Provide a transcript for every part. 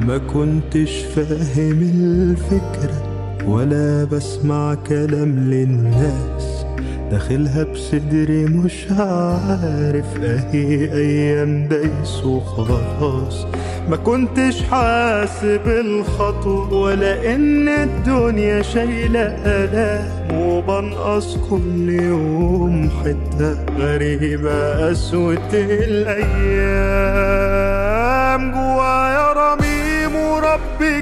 ما كنتش فاهم الفكرة ولا بسمع كلام للناس. داخلها بصدري مش عارف أهي أيام دايس وخلاص ما كنتش حاسب الخطوة ولا إن الدنيا شايلة آلام. وبنقص كل يوم حتة غريبة قسوة الأيام.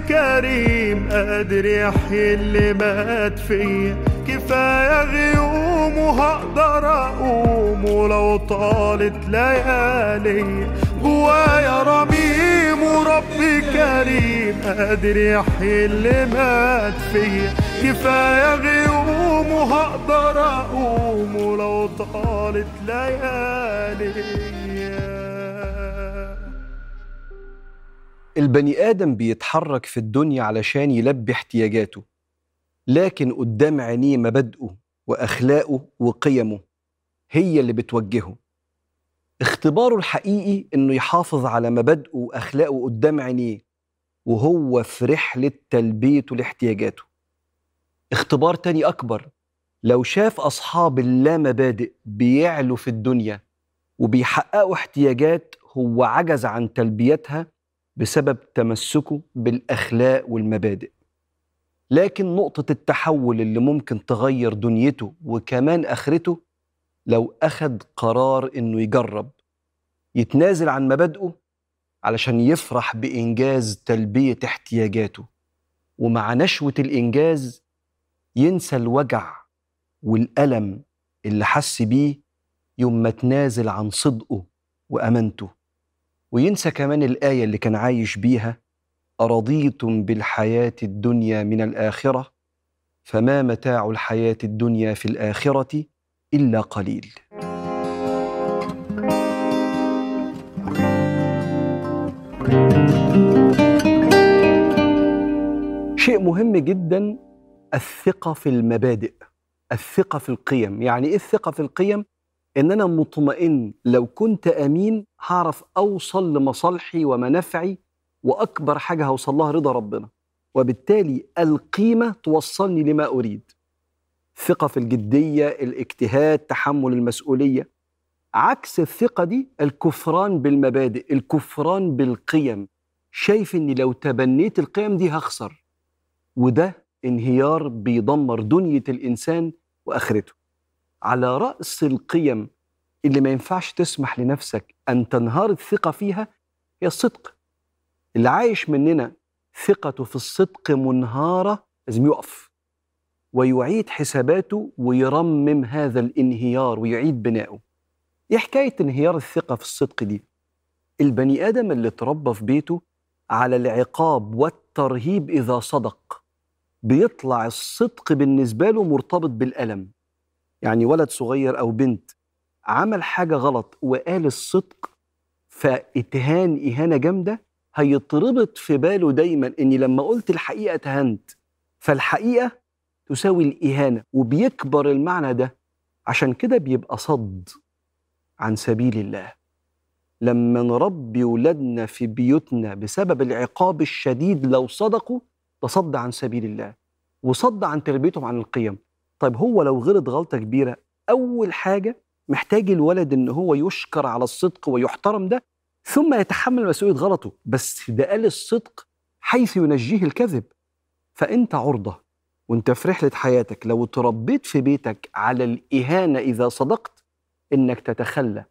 كريم قادر يحيي اللي مات فيا كفاية غيوم وهقدر أقوم ولو طالت ليالي. جوايا رميم ورب كريم قادر يحيي اللي مات فيا كفاية غيوم وهقدر أقوم ولو طالت ليالي. البني آدم بيتحرك في الدنيا علشان يلبي احتياجاته لكن قدام عينيه مبادئه وأخلاقه وقيمه هي اللي بتوجهه. اختباره الحقيقي إنه يحافظ على مبادئه وأخلاقه قدام عينيه وهو في رحلة تلبيته لاحتياجاته. اختبار تاني أكبر لو شاف أصحاب اللامبادئ بيعلوا في الدنيا وبيحققوا احتياجات هو عجز عن تلبيتها بسبب تمسكه بالأخلاق والمبادئ. لكن نقطة التحول اللي ممكن تغير دنيته وكمان آخرته لو أخد قرار إنه يجرب يتنازل عن مبادئه علشان يفرح بإنجاز تلبية احتياجاته. ومع نشوة الإنجاز ينسى الوجع والألم اللي حس بيه يوم ما تنازل عن صدقه وأمانته. وينسى كمان الآية اللي كان عايش بيها أرضيتم بالحياة الدنيا من الآخرة؟ فما متاع الحياة الدنيا في الآخرة إلا قليل. شيء مهم جدا الثقة في المبادئ الثقة في القيم. يعني إيه الثقة في القيم؟ إن أنا مطمئن لو كنت أمين هعرف أوصل لمصالحي ومنافعي وأكبر حاجة هوصل لها رضا ربنا. وبالتالي القيمة توصلني لما أريد. ثقة في الجدية الاجتهاد تحمل المسؤولية. عكس الثقة دي الكفران بالمبادئ الكفران بالقيم. شايف إني لو تبنيت القيم دي هخسر. وده انهيار بيدمر دنيا الإنسان وآخرته. على رأس القيم اللي ما ينفعش تسمح لنفسك أن تنهار الثقة فيها هي الصدق. اللي عايش مننا ثقته في الصدق منهارة لازم يقف ويعيد حساباته ويرمم هذا الانهيار ويعيد بناؤه إيه حكاية انهيار الثقة في الصدق دي؟ البني آدم اللي اتربى في بيته على العقاب والترهيب إذا صدق بيطلع الصدق بالنسبة له مرتبط بالألم. يعني ولد صغير أو بنت عمل حاجة غلط وقال الصدق فإتهان إهانة جامدة هيتربط في باله دايما اني لما قلت الحقيقة اتهنت. فالحقيقة تساوي الإهانة وبيكبر المعنى ده. عشان كده بيبقى صد عن سبيل الله. لما نربي ولادنا في بيوتنا بسبب العقاب الشديد لو صدقوا ده صد عن سبيل الله. وصد عن تربيتهم عن القيم. طيب هو لو غلط غلطة كبيرة أول حاجة محتاج الولد إن هو يشكر على الصدق ويحترم ده ثم يتحمل مسؤولية غلطه. بس ده قال الصدق حيث ينجيه الكذب. فأنت عرضة وأنت في رحلة حياتك لو تربيت في بيتك على الإهانة إذا صدقت إنك تتخلى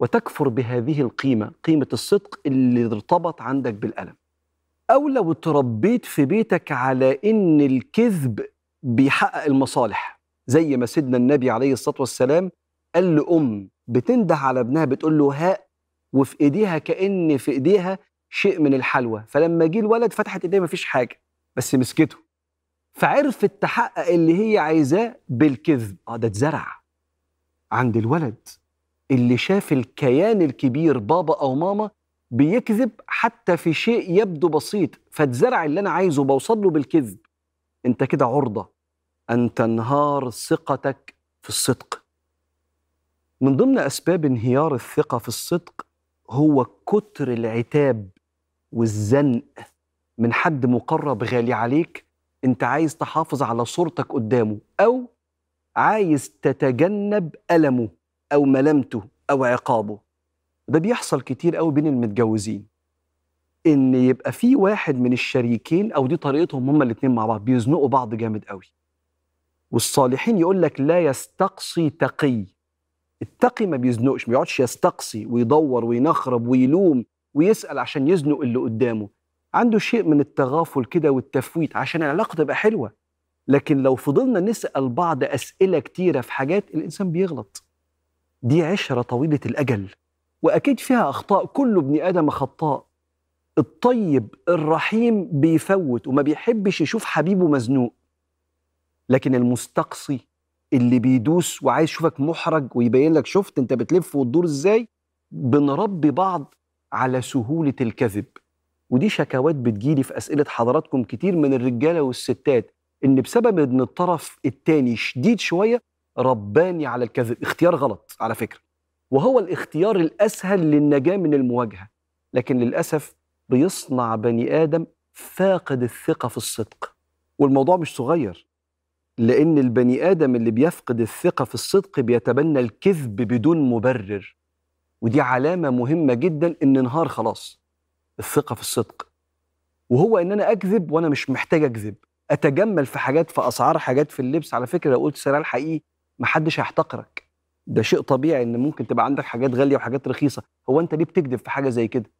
وتكفر بهذه القيمة قيمة الصدق اللي ارتبط عندك بالألم. أو لو تربيت في بيتك على إن الكذب بيحقق المصالح. زي ما سيدنا النبي عليه الصلاة والسلام قال لأم بتنده على ابنها بتقول له هاء وفي إيديها كأن في إيديها شيء من الحلوى. فلما جه الولد فتحت إيديها مفيش حاجة بس مسكته. فعرفت تحقق اللي هي عايزاه بالكذب. آه ده اتزرع عند الولد. اللي شاف الكيان الكبير بابا أو ماما بيكذب حتى في شيء يبدو بسيط. فاتزرع اللي أنا عايزه بوصل له بالكذب. انت كده عرضة أن تنهار ثقتك في الصدق. من ضمن أسباب انهيار الثقة في الصدق هو كتر العتاب والزنق. من حد مقرب غالي عليك انت عايز تحافظ على صورتك قدامه أو عايز تتجنب ألمه أو ملامته أو عقابه. ده بيحصل كتير قوي بين المتجوزين. إن يبقى في واحد من الشريكين أو دي طريقتهم هما الاتنين مع بعض بيزنقوا بعض جامد قوي. والصالحين يقول لك لا يستقصي تقي. التقي ما بيزنقش ما يقعدش يستقصي ويدور وينخرب ويلوم ويسأل عشان يزنق اللي قدامه. عنده شيء من التغافل كده والتفويت عشان العلاقة تبقى حلوة. لكن لو فضلنا نسأل بعض أسئلة كتيرة في حاجات الإنسان بيغلط. دي عشرة طويلة الأجل. وأكيد فيها أخطاء كل ابن آدم خطاء. الطيب الرحيم بيفوت وما بيحبش يشوف حبيبه مزنوق. لكن المستقصي اللي بيدوس وعايز يشوفك محرج ويبين لك شفت انت بتلف وتدور إزاي بنربي بعض على سهولة الكذب. ودي شكاوات بتجيلي في أسئلة حضراتكم كتير من الرجالة والستات إن بسبب إن الطرف التاني شديد شوية رباني على الكذب. اختيار غلط على فكرة. وهو الاختيار الأسهل للنجاة من المواجهة. لكن للأسف بيصنع بني آدم فاقد الثقة في الصدق. والموضوع مش صغير لأن البني آدم اللي بيفقد الثقة في الصدق بيتبنى الكذب بدون مبرر. ودي علامة مهمة جدا إن انهار خلاص الثقة في الصدق. وهو إن أنا أكذب وأنا مش محتاج أكذب. أتجمل في حاجات في أسعار حاجات في اللبس. على فكرة لو قلت سعرها الحقيقي محدش هيحتقرك. ده شيء طبيعي إن ممكن تبقى عندك حاجات غالية وحاجات رخيصة. هو أنت ليه بتكذب في حاجة زي كده؟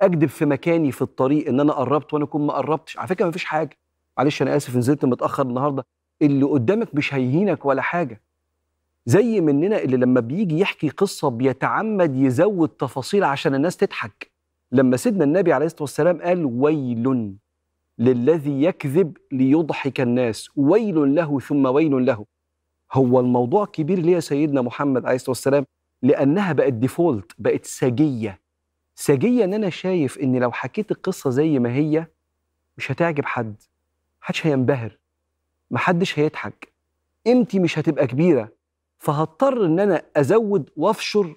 أكذب في مكاني في الطريق إن أنا قربت وأنا أكون ما قربتش. على فكرة مفيش حاجة. معلش أنا آسف نزلت متأخر النهاردة. اللي قدامك مش هيهينك ولا حاجة. زي مننا اللي لما بيجي يحكي قصة بيتعمد يزود تفاصيل عشان الناس تضحك. لما سيدنا النبي عليه الصلاة والسلام قال ويل للذي يكذب ليضحك الناس. ويل له ثم ويل له. هو الموضوع كبير ليه يا سيدنا محمد عليه الصلاة والسلام؟ لأنها بقت ديفولت بقت سجية. سجية إن أنا شايف إن لو حكيت القصة زي ما هي مش هتعجب حد محدش هينبهر محدش هيضحك قيمتي مش هتبقى كبيرة فهضطر إن أنا أزود وأفشر.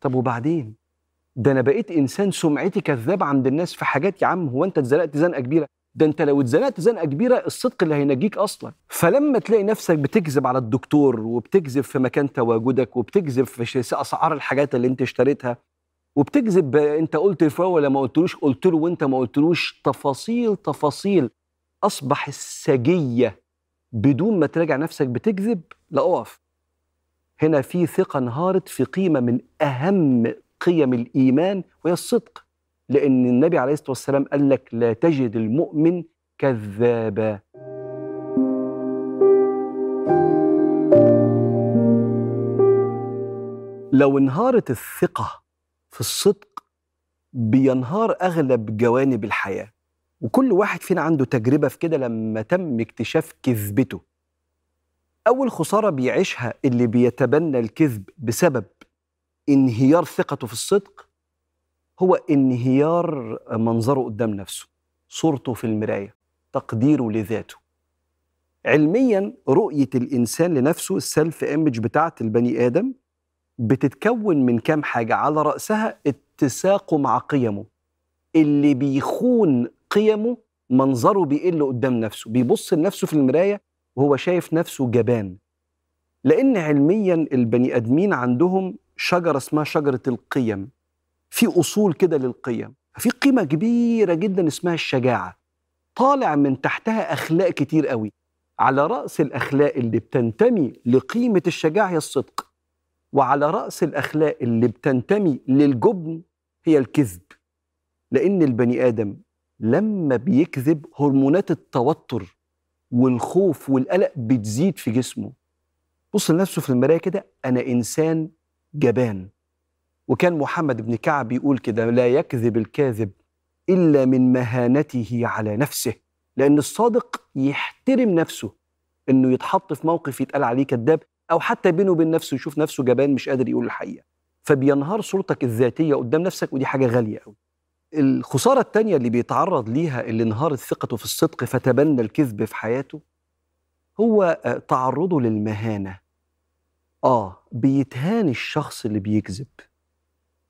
طب وبعدين؟ ده أنا بقيت إنسان سمعتي كذاب عند الناس في حاجات يا عم هو أنت اتزنقت زنقة كبيرة؟ ده أنت لو اتزنقت زنقة كبيرة الصدق اللي هينجيك أصلا. فلما تلاقي نفسك بتكذب على الدكتور وبتكذب في مكان تواجدك وبتكذب في أسعار الحاجات اللي أنت اشتريتها وبتكذب انت قلت لفلان ولا ما قلتلوش؟ قلت له وانت ما قلتلوش. تفاصيل تفاصيل. أصبح السجية بدون ما تراجع نفسك بتكذب؟ لا أقف. هنا في ثقة انهارت في قيمة من أهم قيم الإيمان وهي الصدق. لأن النبي عليه الصلاة والسلام قال لك لا تجد المؤمن كذابا. لو انهارت الثقة في الصدق بينهار أغلب جوانب الحياة. وكل واحد فينا عنده تجربة في كده لما تم اكتشاف كذبته. أول خسارة بيعيشها اللي بيتبنى الكذب بسبب انهيار ثقته في الصدق هو انهيار منظره قدام نفسه صورته في المراية تقديره لذاته. علميا رؤية الإنسان لنفسه السيلف ايمج بتاعه البني آدم بتتكون من كام حاجة؟ على رأسها اتساقه مع قيمه. اللي بيخون قيمه منظره بيقل قدام نفسه بيبص لنفسه في المراية وهو شايف نفسه جبان. لأن علميا البني آدمين عندهم شجرة اسمها شجرة القيم. في أصول كده للقيم. في قيمة كبيرة جدا اسمها الشجاعة. طالع من تحتها أخلاق كتير قوي. على رأس الأخلاق اللي بتنتمي لقيمة الشجاعة هي الصدق. وعلى رأس الأخلاق اللي بتنتمي للجبن هي الكذب. لأن البني آدم لما بيكذب هرمونات التوتر والخوف والقلق بتزيد في جسمه. بص لنفسه في المراية كده أنا إنسان جبان. وكان محمد بن كعب يقول كده لا يكذب الكاذب إلا من مهانته على نفسه. لأن الصادق يحترم نفسه إنه يتحط في موقف يتقال عليه كذاب أو حتى بينه وبين نفسه يشوف نفسه جبان مش قادر يقول الحقيقة. فبينهار صورتك الذاتية قدام نفسك ودي حاجة غالية قوي الخسارة الثانية اللي بيتعرض ليها اللي انهارت ثقته في الصدق فتبنى الكذب في حياته هو آه، تعرضه للمهانة. آه بيتهان الشخص اللي بيكذب.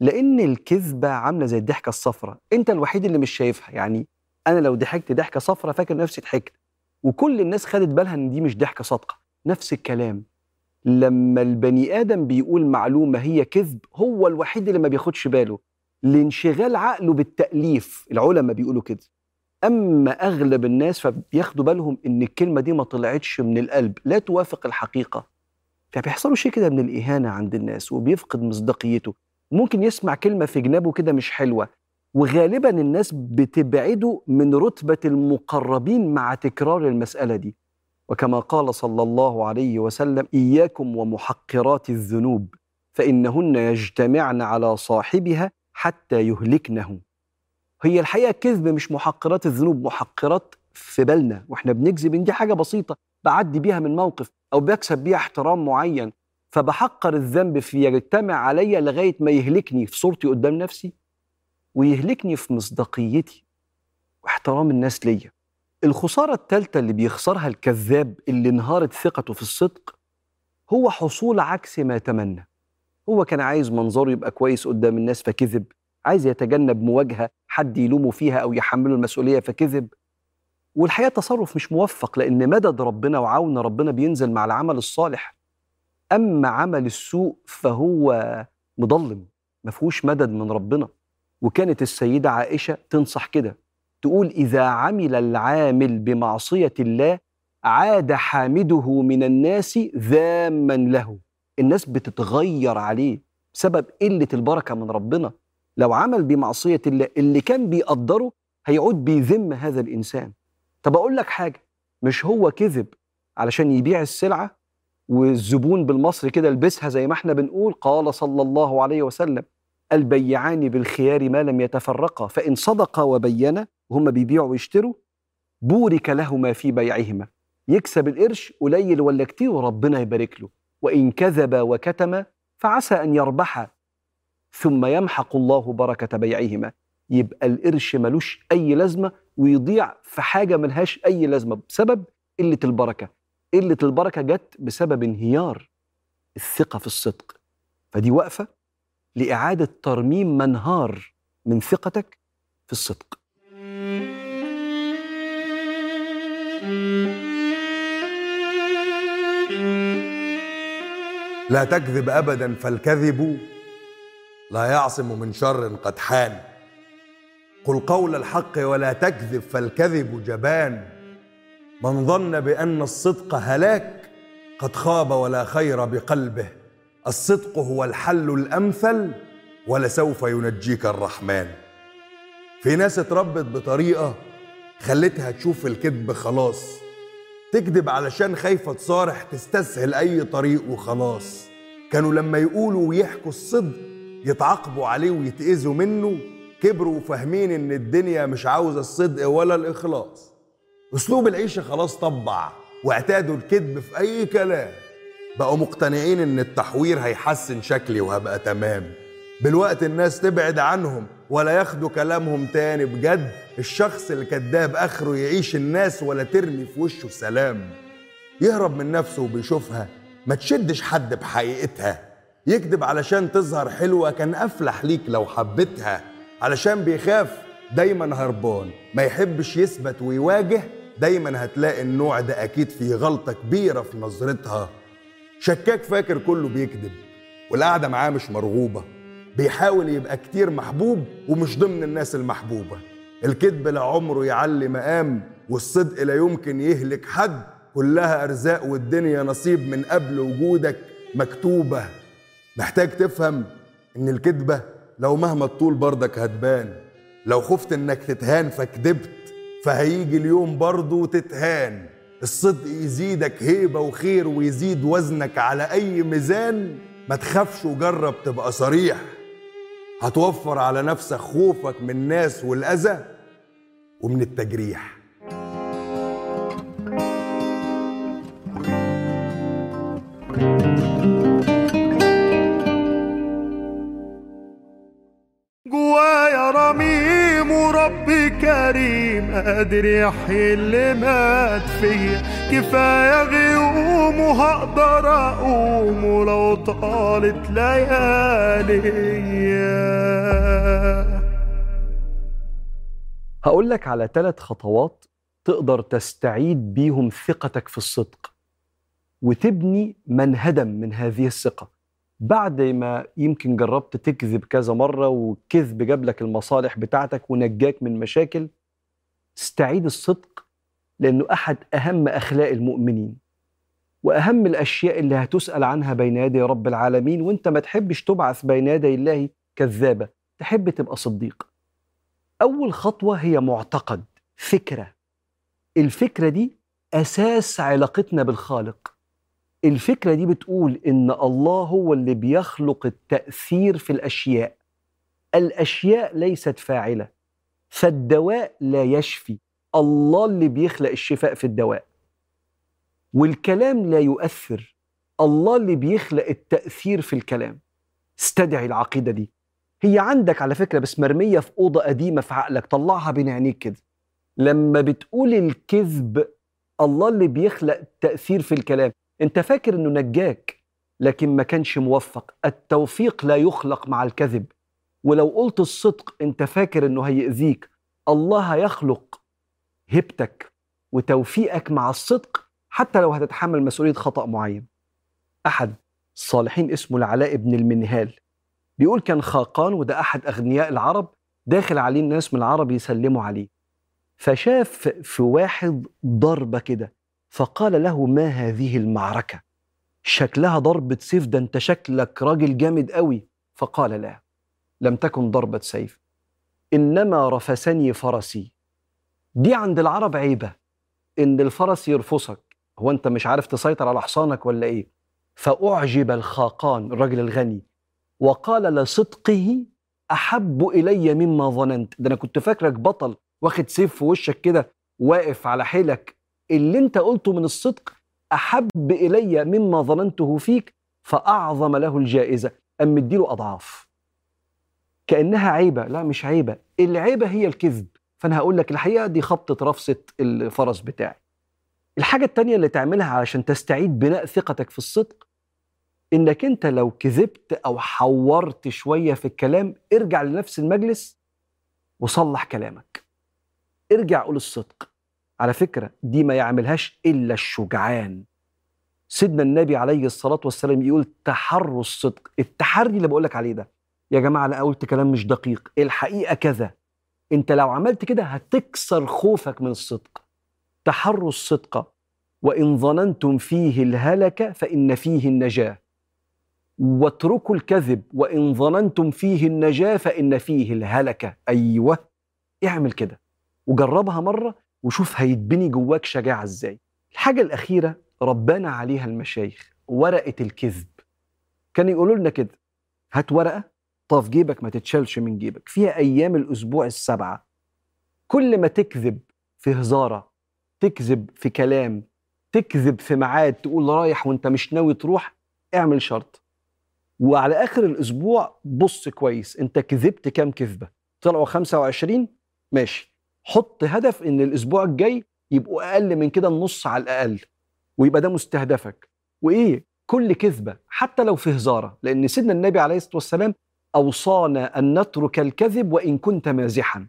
لأن الكذبة عاملة زي الضحكة الصفراء. أنت الوحيد اللي مش شايفها. يعني أنا لو ضحكت ضحكة صفراء فاكر نفسي ضحكت. وكل الناس خدت بالها إن دي مش ضحكة صادقة. نفس الكلام. لما البني آدم بيقول معلومة هي كذب هو الوحيد اللي ما بياخدش باله. لانشغال عقله بالتأليف العلماء بيقولوا كده أما أغلب الناس فبياخدوا بالهم إن الكلمة دي ما طلعتش من القلب لا توافق الحقيقة. فبيحصل له شيء كده من الإهانة عند الناس وبيفقد مصداقيته. ممكن يسمع كلمة في جنابه كده مش حلوة. وغالبا الناس بتبعده من رتبة المقربين مع تكرار المسألة دي. وكما قال صلى الله عليه وسلم إياكم ومحقرات الذنوب فإنهن يجتمعن على صاحبها حتى يهلكنه. هي الحقيقة الكذب مش محقرات الذنوب محقرات في بالنا. وإحنا بنكذب إن دي حاجة بسيطة بعدي بيها من موقف أو بكسب بيها احترام معين فبحقر الذنب في يجتمع عليا لغاية ما يهلكني في صورتي قدام نفسي ويهلكني في مصداقيتي واحترام الناس ليا. الخسارة الثالثه اللي بيخسرها الكذاب اللي انهارت ثقته في الصدق هو حصول عكس ما تمنى هو كان عايز منظره يبقى كويس قدام الناس فكذب عايز يتجنب مواجهة حد يلومه فيها أو يحمله المسؤولية فكذب. والحقيقة تصرف مش موفق لأن مدد ربنا وعون ربنا بينزل مع العمل الصالح. أما عمل السوء فهو مضلم ما فيهوش مدد من ربنا. وكانت السيدة عائشة تنصح كده تقول إذا عمل العامل بمعصية الله عاد حامده من الناس ذاما له. الناس بتتغير عليه بسبب قلة البركة من ربنا. لو عمل بمعصية الله اللي كان بيقدره هيعود بيذم هذا الإنسان. طب أقول لك حاجة مش هو كذب علشان يبيع السلعة والزبون بالمصري كده لبسها زي ما إحنا بنقول؟ قال صلى الله عليه وسلم البيعان بالخيار ما لم يتفرقا فإن صدقا وبينا وهم بيبيعوا ويشتروا بورك لهما في بيعهما. يكسب القرش قليل ولا كتير وربنا يبارك له. وإن كذب وكتم فعسى أن يربح ثم يمحق الله بركة بيعهما. يبقى القرش ملوش أي لازمة ويضيع في حاجة ملهاش أي لازمة بسبب قلة البركة. قلة البركة جت بسبب انهيار الثقة في الصدق. فدي وقفة لإعادة ترميم منهار من ثقتك في الصدق. لا تكذب ابدا فالكذب لا يعصم من شر قد حان. قل قول الحق ولا تكذب فالكذب جبان. من ظن بأن الصدق هلاك قد خاب ولا خير بقلبه. الصدق هو الحل الأمثل ولسوف ينجيك الرحمن. في ناس اتربت بطريقة خلتها تشوف الكذب خلاص. تكذب علشان خايفة تصارح تستسهل أي طريق وخلاص. كانوا لما يقولوا ويحكوا الصدق يتعاقبوا عليه ويتأذوا منه كبروا وفاهمين إن الدنيا مش عاوزة الصدق ولا الإخلاص. أسلوب العيشة خلاص طبع واعتادوا الكذب في أي كلام. بقوا مقتنعين إن التحوير هيحسن شكلي وهبقى تمام. بالوقت الناس تبعد عنهم ولا ياخدوا كلامهم تاني بجد. الشخص الكذاب آخره يعيش الناس ولا ترمي في وشه سلام. يهرب من نفسه وبيشوفها. ما تشدش حد بحقيقتها. يكذب علشان تظهر حلوة كان أفلح ليك لو حبيتها. علشان بيخاف دايما هربان. ما يحبش يثبت ويواجه دايما هتلاقي النوع ده أكيد فيه غلطة كبيرة في نظرتها. شكاك فاكر كله بيكذب. والقعدة معاه مش مرغوبة. بيحاول يبقى كتير محبوب ومش ضمن الناس المحبوبة. الكذب لا عمره يعلي مقام والصدق لا يمكن يهلك حد. كلها أرزاق والدنيا نصيب من قبل وجودك مكتوبة. محتاج تفهم إن الكذبة لو مهما الطول بردك هتبان. لو خفت إنك تتهان فكدبت فهيجي اليوم برضه تتهان. الصدق يزيدك هيبة وخير ويزيد وزنك على أي ميزان. ما تخافش وجرب تبقى صريح. هتوفر على نفسك خوفك من الناس والأذى ومن التجريح. جوايا رميم وربي كريم قادر يحيي اللي مات فيا كفاية غيوم وهقدر أقوم ولو طالت ليالي. هقول لك على ثلاث خطوات تقدر تستعيد بيهم ثقتك في الصدق وتبني من هدم من هذه الثقة. بعد ما يمكن جربت تكذب كذا مرة والكذب جاب لك المصالح بتاعتك ونجاك من مشاكل استعيد الصدق لأنه أحد أهم أخلاق المؤمنين وأهم الأشياء اللي هتسأل عنها بين يدي رب العالمين وأنت ما تحبش تبعث بين يدي الله كذابة تحب تبقى صديق. أول خطوة هي معتقد فكرة. الفكرة دي أساس علاقتنا بالخالق. الفكرة دي بتقول إن الله هو اللي بيخلق التأثير في الأشياء. الأشياء ليست فاعلة فالدواء لا يشفي. الله اللي بيخلق الشفاء في الدواء. والكلام لا يؤثر. الله اللي بيخلق التأثير في الكلام. استدعي العقيدة دي. هي عندك على فكرة بس مرمية في أوضة قديمة في عقلك طلعها بين عينيك كده. لما بتقول الكذب الله اللي بيخلق تأثير في الكلام. أنت فاكر إنه نجاك لكن ما كانش موفق. التوفيق لا يخلق مع الكذب. ولو قلت الصدق أنت فاكر إنه هيأذيك. الله هيخلق هبتك وتوفيقك مع الصدق حتى لو هتتحمل مسؤولية خطأ معين. أحد الصالحين اسمه العلاء بن المنهال. بيقول كان خاقان وده أحد أغنياء العرب داخل عليه الناس من العرب يسلموا عليه. فشاف في واحد ضربة كده فقال له ما هذه المعركة؟ شكلها ضربة سيف ده أنت شكلك راجل جامد قوي فقال لا لم تكن ضربة سيف. إنما رفسني فرسي. دي عند العرب عيبة إن الفرس يرفسك هو أنت مش عارف تسيطر على حصانك ولا إيه؟ فأعجب الخاقان الراجل الغني. وقال لصدقه أحب إلي مما ظننت. ده أنا كنت فاكرك بطل واخد سيف في وشك كده واقف على حيلك. اللي أنت قلته من الصدق أحب إلي مما ظننته فيك فأعظم له الجائزة. أم مديله أضعاف. كأنها عيبة. لا مش عيبة. العيبة هي الكذب. فأنا هقول لك الحقيقة دي خبطة رفسة الفرس بتاعي. الحاجة التانية اللي تعملها علشان تستعيد بناء ثقتك في الصدق إنك أنت لو كذبت أو حورت شوية في الكلام ارجع لنفس المجلس وصلح كلامك. ارجع قول الصدق. على فكرة دي ما يعملهاش إلا الشجعان. سيدنا النبي عليه الصلاة والسلام يقول تحروا الصدق. التحري اللي بقولك عليه ده يا جماعة أنا قلت كلام مش دقيق. الحقيقة كذا. أنت لو عملت كده هتكسر خوفك من الصدق. تحروا الصدق وإن ظننتم فيه الهلك فإن فيه النجاة. واتركوا الكذب وإن ظننتم فيه النجاة فإن فيه الهلكة أيوة اعمل كده. وجربها مرة وشوف هيتبني جواك شجاعة إزاي. الحاجة الأخيرة ربنا عليها المشايخ ورقة الكذب. كانوا يقولوا لنا كده هات ورقة طاف جيبك ما تتشالش من جيبك. فيها أيام الأسبوع السبعة كل ما تكذب في هزارة تكذب في كلام تكذب في ميعاد تقول رايح وأنت مش ناوي تروح اعمل شرط. وعلى آخر الأسبوع بص كويس أنت كذبت كام كذبة؟ طلعوا 25 ماشي. حط هدف إن الأسبوع الجاي يبقوا أقل من كده النص على الأقل ويبقى ده مستهدفك. وإيه؟ كل كذبة حتى لو في هزارة لأن سيدنا النبي عليه الصلاة والسلام أوصانا أن نترك الكذب وإن كنت مازحا.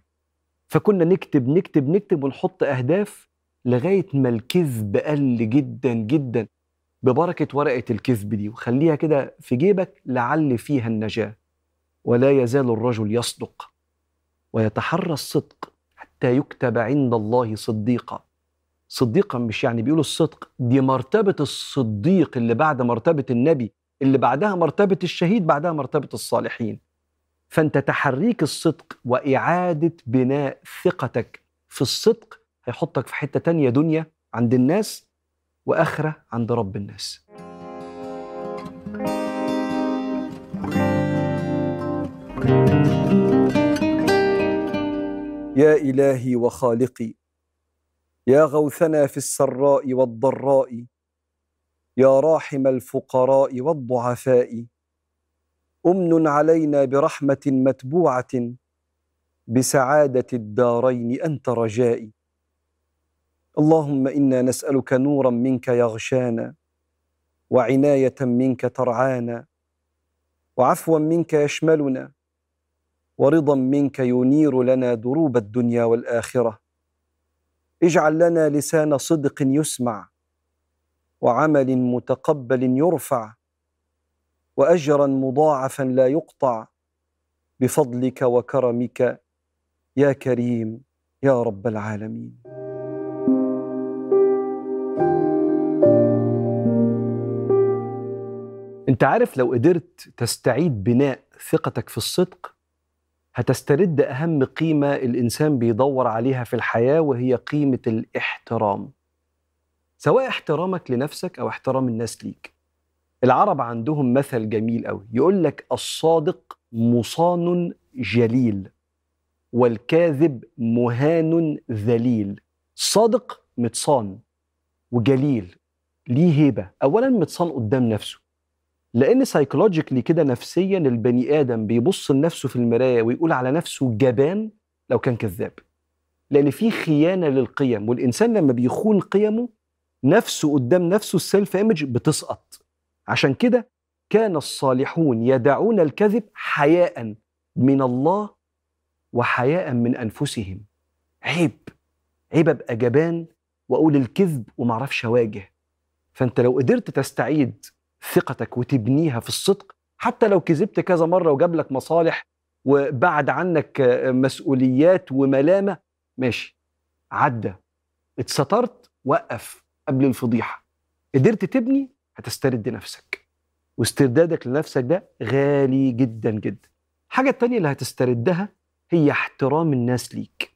فكنا نكتب نكتب نكتب ونحط أهداف لغاية ما الكذب قل جدا جدا ببركة ورقة الكذب دي. وخليها كده في جيبك لعل فيها النجاة. ولا يزال الرجل يصدق ويتحرى الصدق حتى يكتب عند الله صديقا. صديقا مش يعني بيقولوا الصدق دي مرتبة الصديق اللي بعد مرتبة النبي. اللي بعدها مرتبة الشهيد بعدها مرتبة الصالحين. فأنت تحريك الصدق وإعادة بناء ثقتك في الصدق هيحطك في حتة تانية دنيا عند الناس وآخرة عند رب الناس. يا إلهي وخالقي يا غوثنا في السراء والضراء يا راحم الفقراء والضعفاء أمن علينا برحمة متبوعة بسعادة الدارين أنت رجائي اللهم إنا نسألك نورا منك يغشانا وعناية منك ترعانا وعفوا منك يشملنا ورضا منك ينير لنا دروب الدنيا والآخرة. اجعل لنا لسان صدق يسمع وعمل متقبل يرفع وأجرا مضاعفا لا يقطع بفضلك وكرمك يا كريم يا رب العالمين. أنت عارف لو قدرت تستعيد بناء ثقتك في الصدق هتسترد أهم قيمة الإنسان بيدور عليها في الحياة وهي قيمة الاحترام. سواء احترامك لنفسك أو احترام الناس ليك. العرب عندهم مثل جميل قوي يقول لك الصادق مصان جليل والكاذب مهان ذليل. الصادق متصان وجليل ليه هيبة؟ اولا متصان قدام نفسه لأن psychologically كده نفسيا البني آدم بيبص لنفسه في المراية ويقول على نفسه جبان لو كان كذاب. لأن في خيانة للقيم والإنسان لما بيخون قيمه نفسه قدام نفسه ال self image بتسقط. عشان كده كان الصالحون يدعون الكذب حياء من الله وحياء من أنفسهم. عيب عيب أبقى جبان وأقول الكذب ومعرفش أواجه. فأنت لو قدرت تستعيد ثقتك وتبنيها في الصدق حتى لو كذبت كذا مرة وجاب لك مصالح وبعد عنك مسؤوليات وملامة ماشي. عدى. اتسترت وقف. قبل الفضيحة. قدرت تبني هتسترد نفسك. واستردادك لنفسك ده غالي جدا جدا. الحاجة التانية اللي هتستردها هي احترام الناس ليك.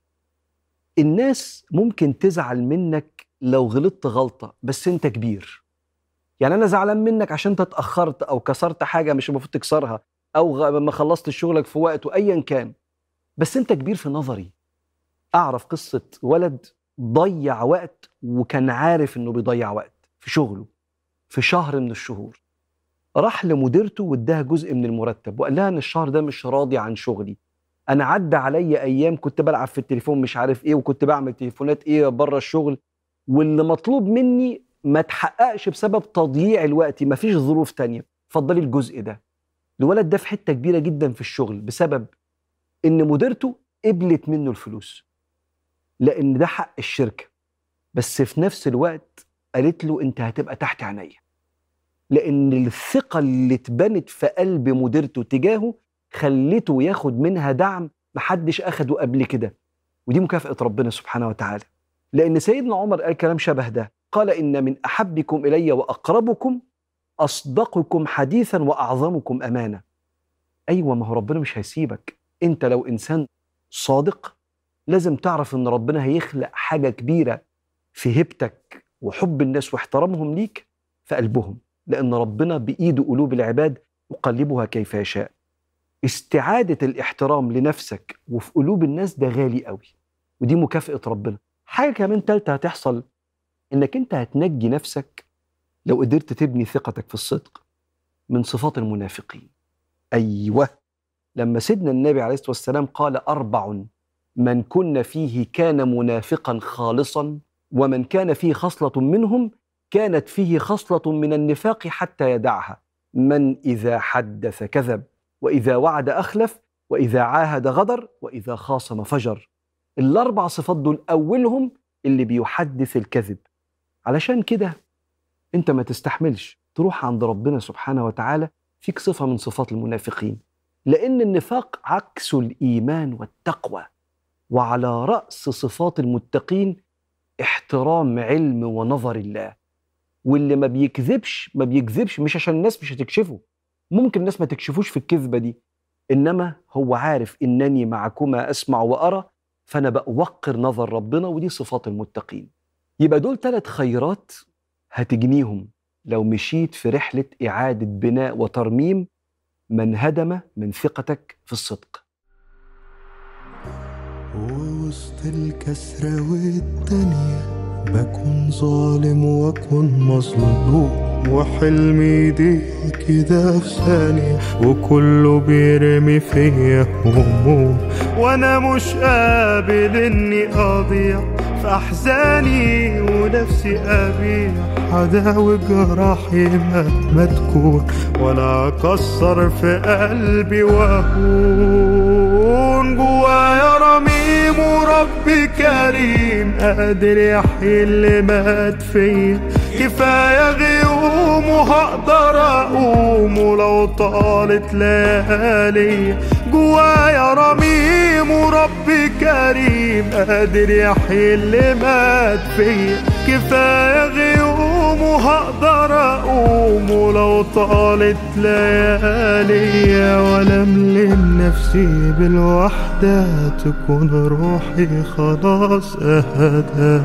الناس ممكن تزعل منك لو غلطت غلطة بس انت كبير. يعني أنا زعلان منك عشان انت اتأخرت أو كسرت حاجة مش المفروض تكسرها أو ما خلصت شغلك في وقته ايا كان. بس انت كبير في نظري. أعرف قصة ولد ضيع وقت وكان عارف إنه بيضيع وقت في شغله في شهر من الشهور. راح لمديرته واداها جزء من المرتب وقال لها إن الشهر ده مش راضي عن شغلي. أنا عدى عليا أيام كنت بلعب في التليفون مش عارف إيه وكنت بعمل تليفونات إيه بره الشغل واللي مطلوب مني ما تحققش بسبب تضييع الوقت مفيش ظروف تانية. اتفضلي الجزء ده. الولد ده في حتة كبيرة جدا في الشغل بسبب إن مديرته قبلت منه الفلوس. لأن ده حق الشركة. بس في نفس الوقت قالت له أنت هتبقى تحت عينيا. لأن الثقة اللي اتبنت في قلب مديرته تجاهه خلته ياخد منها دعم محدش أخده قبل كده. ودي مكافأة ربنا سبحانه وتعالى. لأن سيدنا عمر قال كلام شبه ده. قال إن من أحبكم إلي وأقربكم أصدقكم حديثا وأعظمكم أمانة. أيوه ما هو ربنا مش هيسيبك. أنت لو إنسان صادق لازم تعرف إن ربنا هيخلق حاجة كبيرة في هيبتك وحب الناس واحترامهم ليك في قلبهم لأن ربنا بايده قلوب العباد يقلبها كيف يشاء. استعادة الاحترام لنفسك وفي قلوب الناس ده غالي قوي ودي مكافأة ربنا. حاجة كمان تالتة هتحصل إنك أنت هتنجي نفسك لو قدرت تبني ثقتك في الصدق من صفات المنافقين. أيوه لما سيدنا النبي عليه الصلاة والسلام قال أربع من كن فيه كان منافقا خالصا ومن كان فيه خصلة منهم كانت فيه خصلة من النفاق حتى يدعها. من إذا حدث كذب وإذا وعد أخلف وإذا عاهد غدر وإذا خاصم فجر. الأربع صفات دول أولهم اللي بيحدث الكذب. علشان كده أنت ما تستحملش تروح عند ربنا سبحانه وتعالى فيك صفة من صفات المنافقين لأن النفاق عكس الإيمان والتقوى. وعلى رأس صفات المتقين احترام علم ونظر الله. واللي ما بيكذبش ما بيكذبش مش عشان الناس مش هتكشفه. ممكن الناس ما تكشفوش في الكذبة دي. إنما هو عارف إنني معكما أسمع وأرى فأنا بوقر نظر ربنا ودي صفات المتقين. يبقى دول ثلاث خيرات هتجنيهم لو مشيت في رحلة إعادة بناء وترميم من هدم من ثقتك في الصدق. ووسط الكسرة والدنيا بكون ظالم وأكون مظلوم وحلمي دي كده في ثانية وكله بيرمي فيا هموم. وأنا مش قابل إني أضيع في أحزاني ونفسي أبيع. عداوي جراحي مهما تكون ولا أكسر في قلبي واهون جوايا رميم وربي كريم. قادر يحيي اللي مات فيا كفاية غيوم وهقدر اقوم ولو طالت ليالي. جوايا رميم وربي كريم. قادر يحيي اللي مات فيا كفاية غيوم وهقدر اقوم ولو طالت ليالي ولا املم نفسي بالوحدة تكون روحي خلاص اهداها